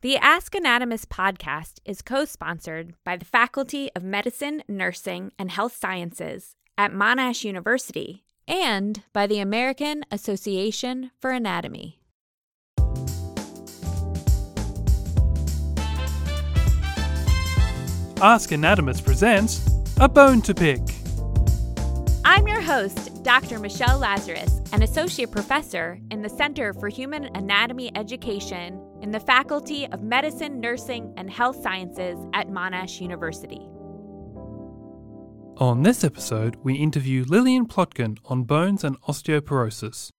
The Ask Anatomist podcast is co sponsored by the Faculty of Medicine, Nursing, and Health Sciences at Monash University and by the American Association for Anatomy. Ask Anatomist presents A Bone to Pick. I'm your host, Dr. Michelle Lazarus, an associate professor in the Center for Human Anatomy Education in the Faculty of Medicine, Nursing, and Health Sciences at Monash University. On this episode, we interview Lillian Plotkin on bones and osteoporosis.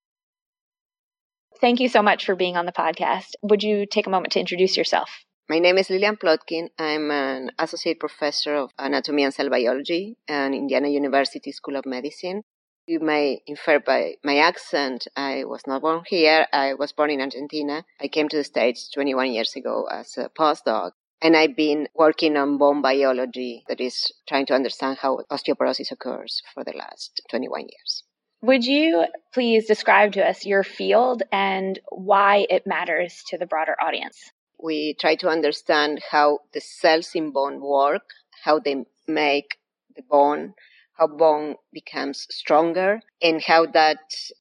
Thank you so much for being on the podcast. Would you take a moment to introduce yourself? My name is Lillian Plotkin. I'm an associate professor of anatomy and cell biology at Indiana University School of Medicine. You may infer by my accent, I was not born here. I was born in Argentina. I came to the States 21 years ago as a postdoc. And I've been working on bone biology, that is, trying to understand how osteoporosis occurs for the last 21 years. Would you please describe to us your field and why it matters to the broader audience? We try to understand how the cells in bone work, how they make the bone, how bone becomes stronger and how that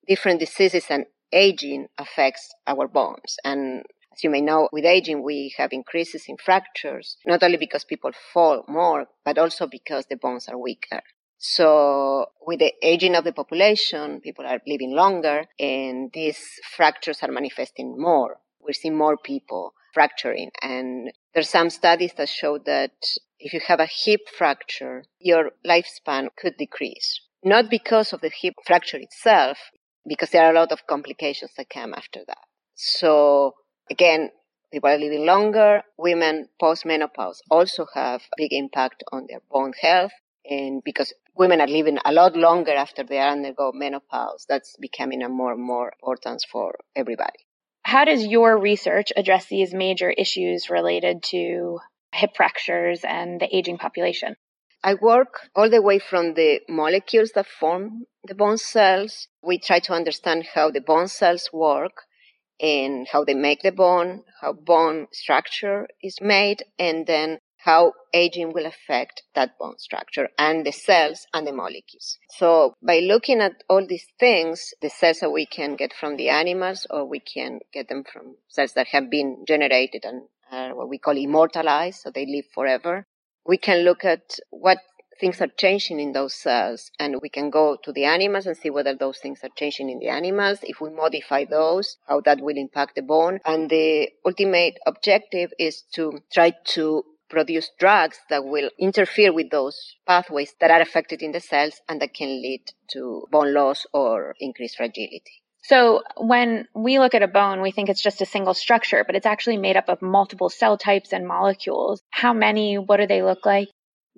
different diseases and aging affects our bones. And as you may know, with aging, we have increases in fractures, not only because people fall more, but also because the bones are weaker. So with the aging of the population, people are living longer and these fractures are manifesting more. We're seeing more people fracturing and there's some studies that show that if you have a hip fracture, your lifespan could decrease. Not because of the hip fracture itself, because there are a lot of complications that come after that. So again, people are living longer. Women post menopause also have big impact on their bone health. And because women are living a lot longer after they undergo menopause, that's becoming a more and more importance for everybody. How does your research address these major issues related to hip fractures and the aging population? I work all the way from the molecules that form the bone cells. We try to understand how the bone cells work and how they make the bone, how bone structure is made, and then how aging will affect that bone structure and the cells and the molecules. So by looking at all these things, the cells that we can get from the animals or we can get them from cells that have been generated and are what we call immortalized, so they live forever. We can look at what things are changing in those cells and we can go to the animals and see whether those things are changing in the animals. If we modify those, how that will impact the bone. And the ultimate objective is to try to produce drugs that will interfere with those pathways that are affected in the cells and that can lead to bone loss or increased fragility. So when we look at a bone, we think it's just a single structure, but it's actually made up of multiple cell types and molecules. How many? What do they look like?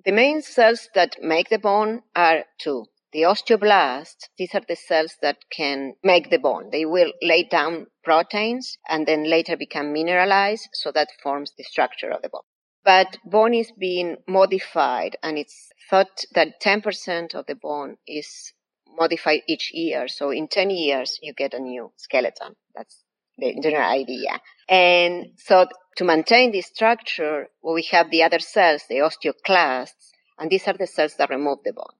The main cells that make the bone are two. The osteoblasts, these are the cells that can make the bone. They will lay down proteins and then later become mineralized, so that forms the structure of the bone. But bone is being modified and it's thought that 10% of the bone is modified each year. So in 10 years, you get a new skeleton. That's the general idea. And so to maintain this structure, we have the other cells, the osteoclasts, and these are the cells that remove the bone.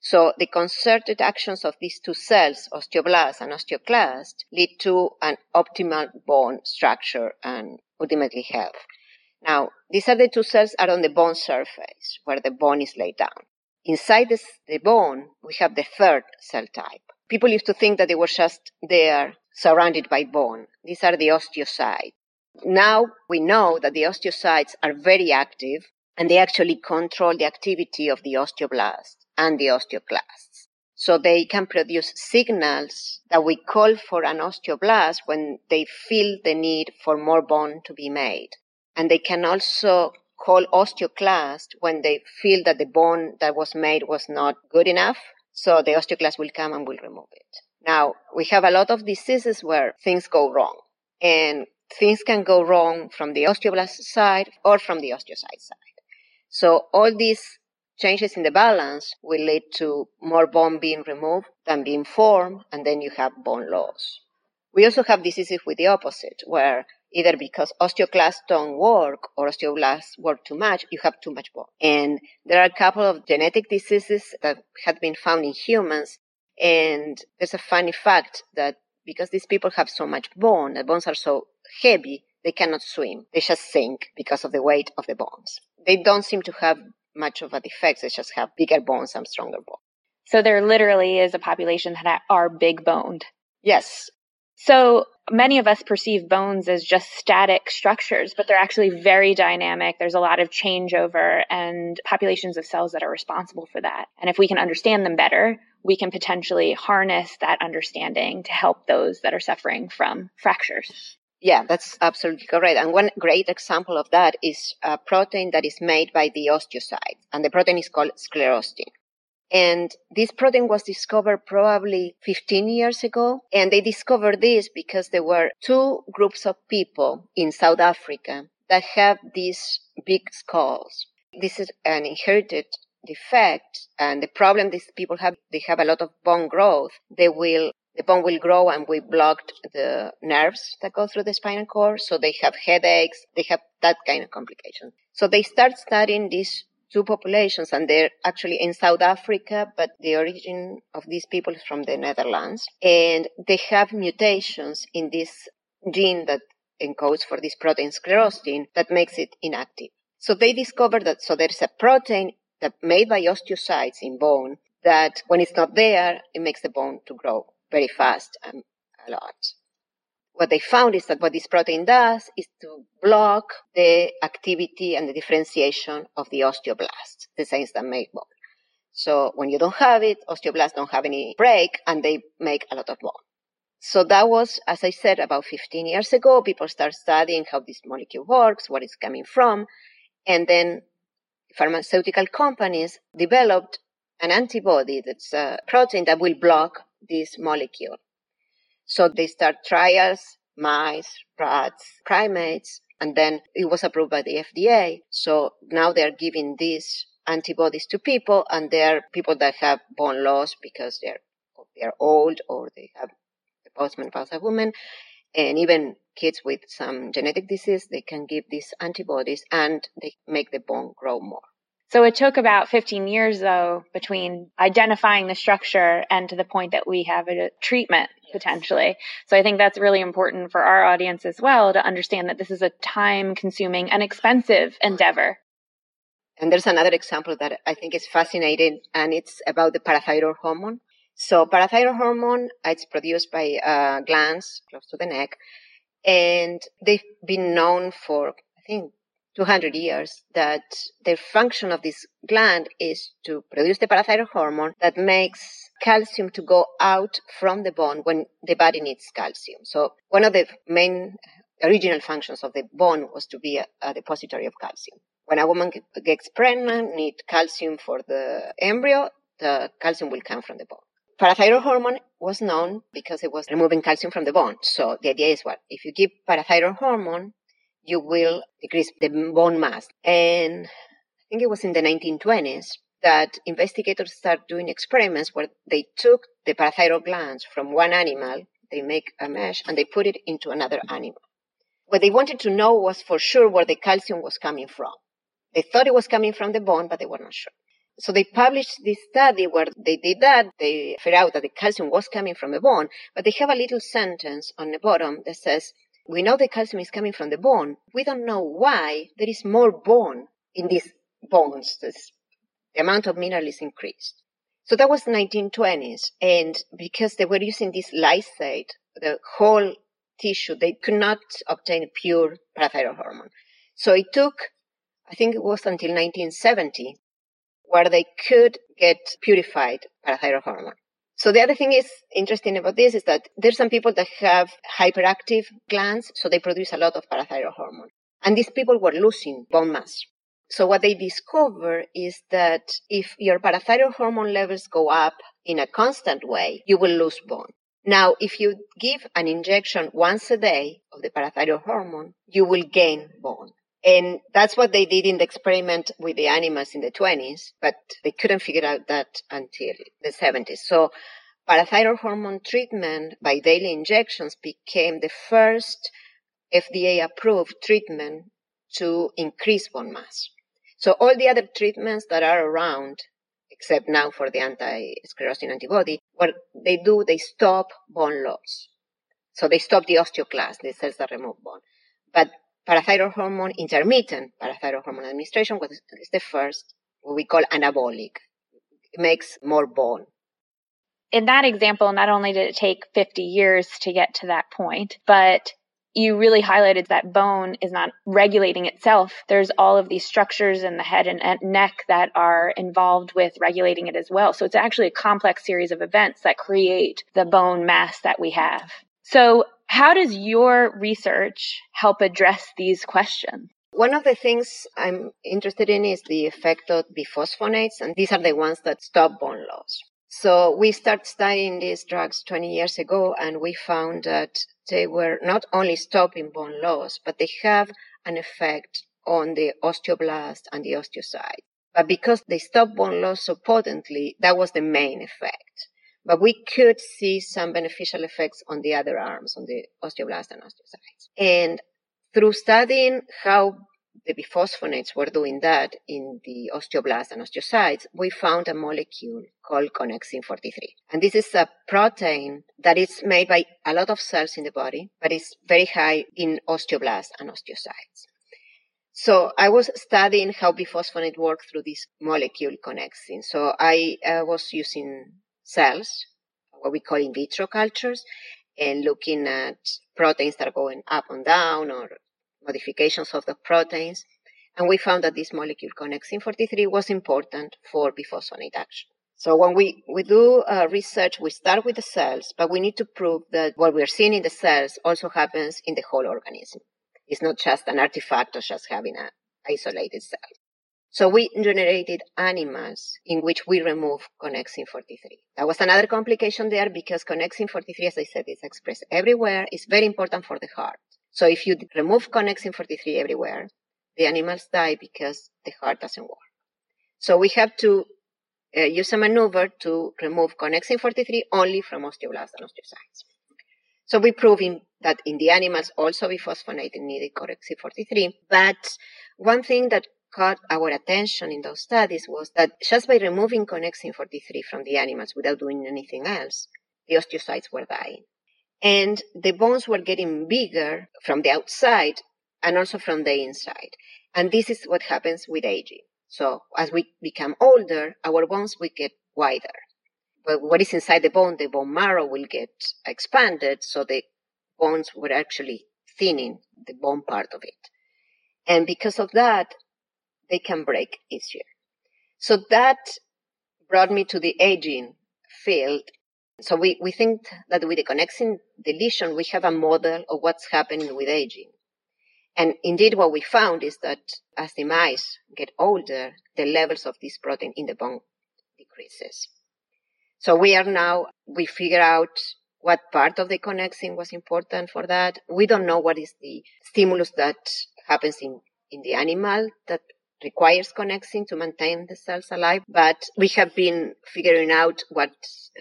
So the concerted actions of these two cells, osteoblasts and osteoclasts, lead to an optimal bone structure and ultimately health. Now, these are the two cells are on the bone surface where the bone is laid down. Inside this, the bone, we have the third cell type. People used to think that they were just there surrounded by bone. These are the osteocytes. Now we know that the osteocytes are very active and they actually control the activity of the osteoblast and the osteoclasts. So they can produce signals that we call for an osteoblast when they feel the need for more bone to be made. And they can also call osteoclast when they feel that the bone that was made was not good enough. So the osteoclast will come and will remove it. Now, we have a lot of diseases where things go wrong. And things can go wrong from the osteoblast side or from the osteocyte side. So all these changes in the balance will lead to more bone being removed than being formed, and then you have bone loss. We also have diseases with the opposite, where either because osteoclasts don't work or osteoblasts work too much, you have too much bone. And there are a couple of genetic diseases that have been found in humans. And there's a funny fact that because these people have so much bone, the bones are so heavy, they cannot swim. They just sink because of the weight of the bones. They don't seem to have much of a defect. They just have bigger bones and stronger bones. So there literally is a population that are big boned. Yes. So many of us perceive bones as just static structures, but they're actually very dynamic. There's a lot of changeover and populations of cells that are responsible for that. And if we can understand them better, we can potentially harness that understanding to help those that are suffering from fractures. Yeah, that's absolutely correct. And one great example of that is a protein that is made by the osteocyte, and the protein is called sclerostin. And this protein was discovered probably 15 years ago. And they discovered this because there were two groups of people in South Africa that have these big skulls. This is an inherited defect. And the problem these people have, they have a lot of bone growth. They will the bone will grow and we blocked the nerves that go through the spinal cord. So they have headaches. They have that kind of complication. So they start studying these two populations and they're actually in South Africa, but the origin of these people is from the Netherlands. And they have mutations in this gene that encodes for this protein sclerostin that makes it inactive. So they discovered that, so there's a protein that made by osteocytes in bone that when it's not there, it makes the bone to grow very fast and a lot. What they found is that what this protein does is to block the activity and the differentiation of the osteoblasts, the cells that make bone. So when you don't have it, osteoblasts don't have any break and they make a lot of bone. So that was, as I said, about 15 years ago. People start studying how this molecule works, what it's coming from. And then pharmaceutical companies developed an antibody that's a protein that will block this molecule. So they start trials, mice, rats, primates, and then it was approved by the FDA. So now they're giving these antibodies to people, and they're people that have bone loss because they're they're old or they have the postmenopausal women, and even kids with some genetic disease, they can give these antibodies and they make the bone grow more. So it took about 15 years though between identifying the structure and to the point that we have a treatment potentially. So I think that's really important for our audience as well to understand that this is a time consuming and expensive endeavor. And there's another example that I think is fascinating and it's about the parathyroid hormone. So parathyroid hormone, it's produced by uh, glands close to the neck and they've been known for, I think, 200 years that the function of this gland is to produce the parathyroid hormone that makes calcium to go out from the bone when the body needs calcium. So one of the main original functions of the bone was to be a, a depository of calcium. When a woman gets pregnant, need calcium for the embryo, the calcium will come from the bone. Parathyroid hormone was known because it was removing calcium from the bone. So the idea is what? If you give parathyroid hormone, you will decrease the bone mass. And I think it was in the 1920s that investigators started doing experiments where they took the parathyroid glands from one animal, they make a mesh, and they put it into another animal. What they wanted to know was for sure where the calcium was coming from. They thought it was coming from the bone, but they were not sure. So they published this study where they did that. They figured out that the calcium was coming from the bone, but they have a little sentence on the bottom that says, we know the calcium is coming from the bone. We don't know why there is more bone in these bones. This, the amount of mineral is increased. So that was 1920s. And because they were using this lysate, the whole tissue, they could not obtain pure parathyroid hormone. So it took, I think it was until 1970 where they could get purified parathyroid hormone. So the other thing is interesting about this is that there's some people that have hyperactive glands, so they produce a lot of parathyroid hormone. And these people were losing bone mass. So what they discover is that if your parathyroid hormone levels go up in a constant way, you will lose bone. Now, if you give an injection once a day of the parathyroid hormone, you will gain bone. And that's what they did in the experiment with the animals in the 20s, but they couldn't figure out that until the 70s. So parathyroid hormone treatment by daily injections became the first FDA approved treatment to increase bone mass. So all the other treatments that are around, except now for the anti-sclerostin antibody, what they do, they stop bone loss. So they stop the osteoclast, the cells that remove bone. But parathyroid hormone, intermittent parathyroid hormone administration was is the first, what we call anabolic. It makes more bone. In that example, not only did it take 50 years to get to that point, but you really highlighted that bone is not regulating itself. There's all of these structures in the head and neck that are involved with regulating it as well. So it's actually a complex series of events that create the bone mass that we have. So how does your research help address these questions? One of the things I'm interested in is the effect of biphosphonates, and these are the ones that stop bone loss. So we started studying these drugs 20 years ago and we found that they were not only stopping bone loss, but they have an effect on the osteoblast and the osteocyte. But because they stop bone loss so potently, that was the main effect. But we could see some beneficial effects on the other arms, on the osteoblast and osteocytes. And through studying how the biphosphonates were doing that in the osteoblasts and osteocytes, we found a molecule called connexin 43. And this is a protein that is made by a lot of cells in the body, but it's very high in osteoblasts and osteocytes. So I was studying how biphosphonate works through this molecule connexin. So I uh, was using cells, what we call in vitro cultures, and looking at proteins that are going up and down or modifications of the proteins, and we found that this molecule connexin 43 was important for biphosphonate action. So when we, we do uh, research, we start with the cells, but we need to prove that what we're seeing in the cells also happens in the whole organism. It's not just an artifact of just having an isolated cell. So we generated animals in which we remove connexin 43. That was another complication there because connexin 43, as I said, is expressed everywhere. It's very important for the heart. So if you remove connexin 43 everywhere, the animals die because the heart doesn't work. So we have to uh, use a maneuver to remove connexin 43 only from osteoblasts and osteocytes. So we prove in, that in the animals also we biphosphonated needed connexin 43. But one thing that caught our attention in those studies was that just by removing connexin 43 from the animals without doing anything else, the osteocytes were dying and the bones were getting bigger from the outside and also from the inside. And this is what happens with aging. So as we become older, our bones will get wider. But what is inside the bone, the bone marrow will get expanded, so the bones were actually thinning the bone part of it. And because of that, they can break easier. So that brought me to the aging field so we, we think that with the connexin deletion, we have a model of what's happening with aging. And indeed, what we found is that as the mice get older, the levels of this protein in the bone decreases. So we are now, we figure out what part of the connexin was important for that. We don't know what is the stimulus that happens in, in the animal that requires connexin to maintain the cells alive, but we have been figuring out what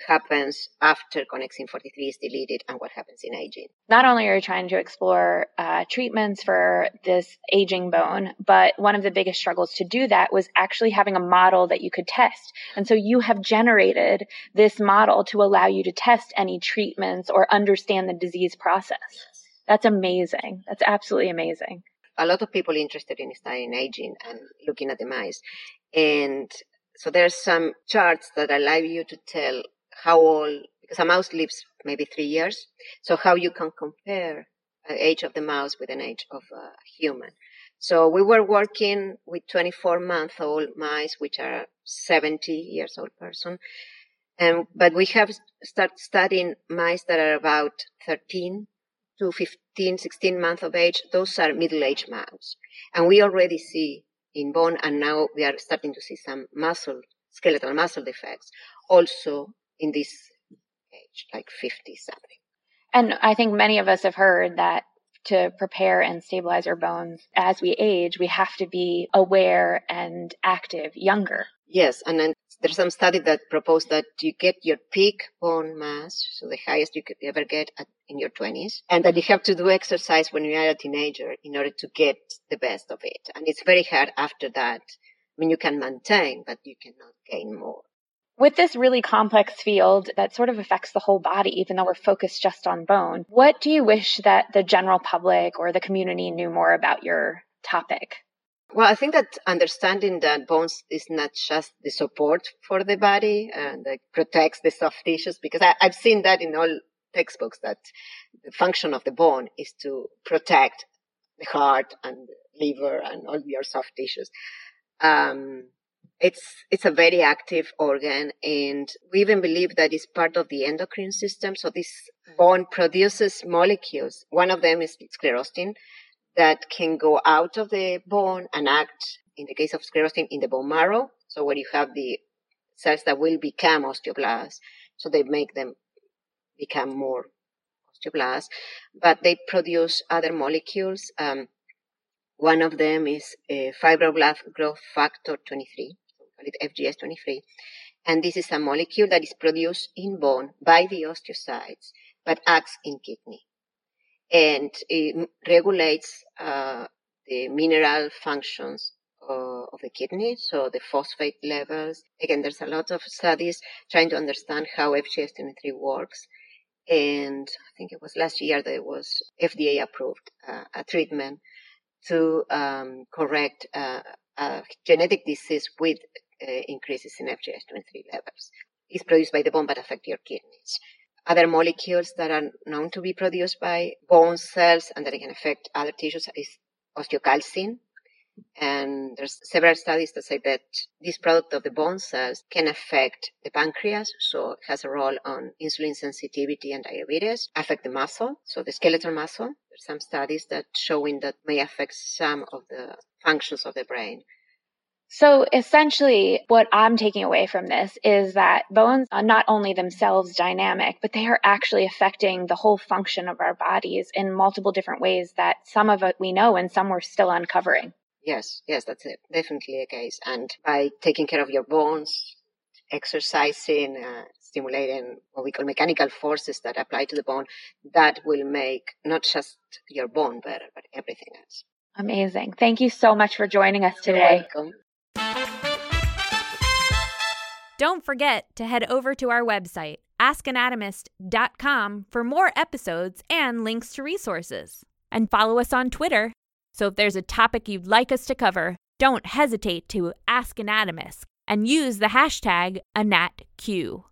happens after connexin 43 is deleted and what happens in aging. Not only are you trying to explore uh, treatments for this aging bone, but one of the biggest struggles to do that was actually having a model that you could test. And so you have generated this model to allow you to test any treatments or understand the disease process. That's amazing. That's absolutely amazing a lot of people interested in studying aging and looking at the mice. And so there's some charts that allow you to tell how old, because a mouse lives maybe three years, so how you can compare age of the mouse with an age of a human. So we were working with 24 month old mice, which are 70 years old person. And, but we have started studying mice that are about 13 to 15, 16 months of age, those are middle-aged mouse. And we already see in bone, and now we are starting to see some muscle, skeletal muscle defects, also in this age, like 50 something. And I think many of us have heard that to prepare and stabilize our bones as we age, we have to be aware and active younger. Yes, and then There's some study that propose that you get your peak bone mass, so the highest you could ever get at, in your 20s, and that you have to do exercise when you are a teenager in order to get the best of it. And it's very hard after that. I mean, you can maintain, but you cannot gain more. With this really complex field that sort of affects the whole body, even though we're focused just on bone, what do you wish that the general public or the community knew more about your topic? Well, I think that understanding that bones is not just the support for the body and that protects the soft tissues, because I, I've seen that in all textbooks that the function of the bone is to protect the heart and liver and all your soft tissues. Um, it's it's a very active organ, and we even believe that it's part of the endocrine system. So this bone produces molecules. One of them is sclerostin, that can go out of the bone and act, in the case of sclerostin, in the bone marrow. So where you have the cells that will become osteoblasts, so they make them become more osteoblasts, but they produce other molecules. Um, one of them is a fibroblast growth factor 23, call it FGF23. And this is a molecule that is produced in bone by the osteocytes, but acts in kidney and it regulates uh, the mineral functions uh, of the kidney, so the phosphate levels. Again, there's a lot of studies trying to understand how FGF23 works. And I think it was last year that it was FDA approved uh, a treatment to um, correct uh, a genetic disease with uh, increases in FGF23 levels. It's produced by the bone but affect your kidneys other molecules that are known to be produced by bone cells and that can affect other tissues is osteocalcin. And there's several studies that say that this product of the bone cells can affect the pancreas, so it has a role on insulin sensitivity and diabetes, affect the muscle, so the skeletal muscle. There's some studies that showing that may affect some of the functions of the brain. So essentially, what I'm taking away from this is that bones are not only themselves dynamic, but they are actually affecting the whole function of our bodies in multiple different ways that some of it we know and some we're still uncovering. Yes, yes, that's it. definitely a case. And by taking care of your bones, exercising, uh, stimulating what we call mechanical forces that apply to the bone, that will make not just your bone better, but everything else. Amazing. Thank you so much for joining us today. Don't forget to head over to our website, askanatomist.com, for more episodes and links to resources. And follow us on Twitter. So if there's a topic you'd like us to cover, don't hesitate to ask Anatomist and use the hashtag AnatQ.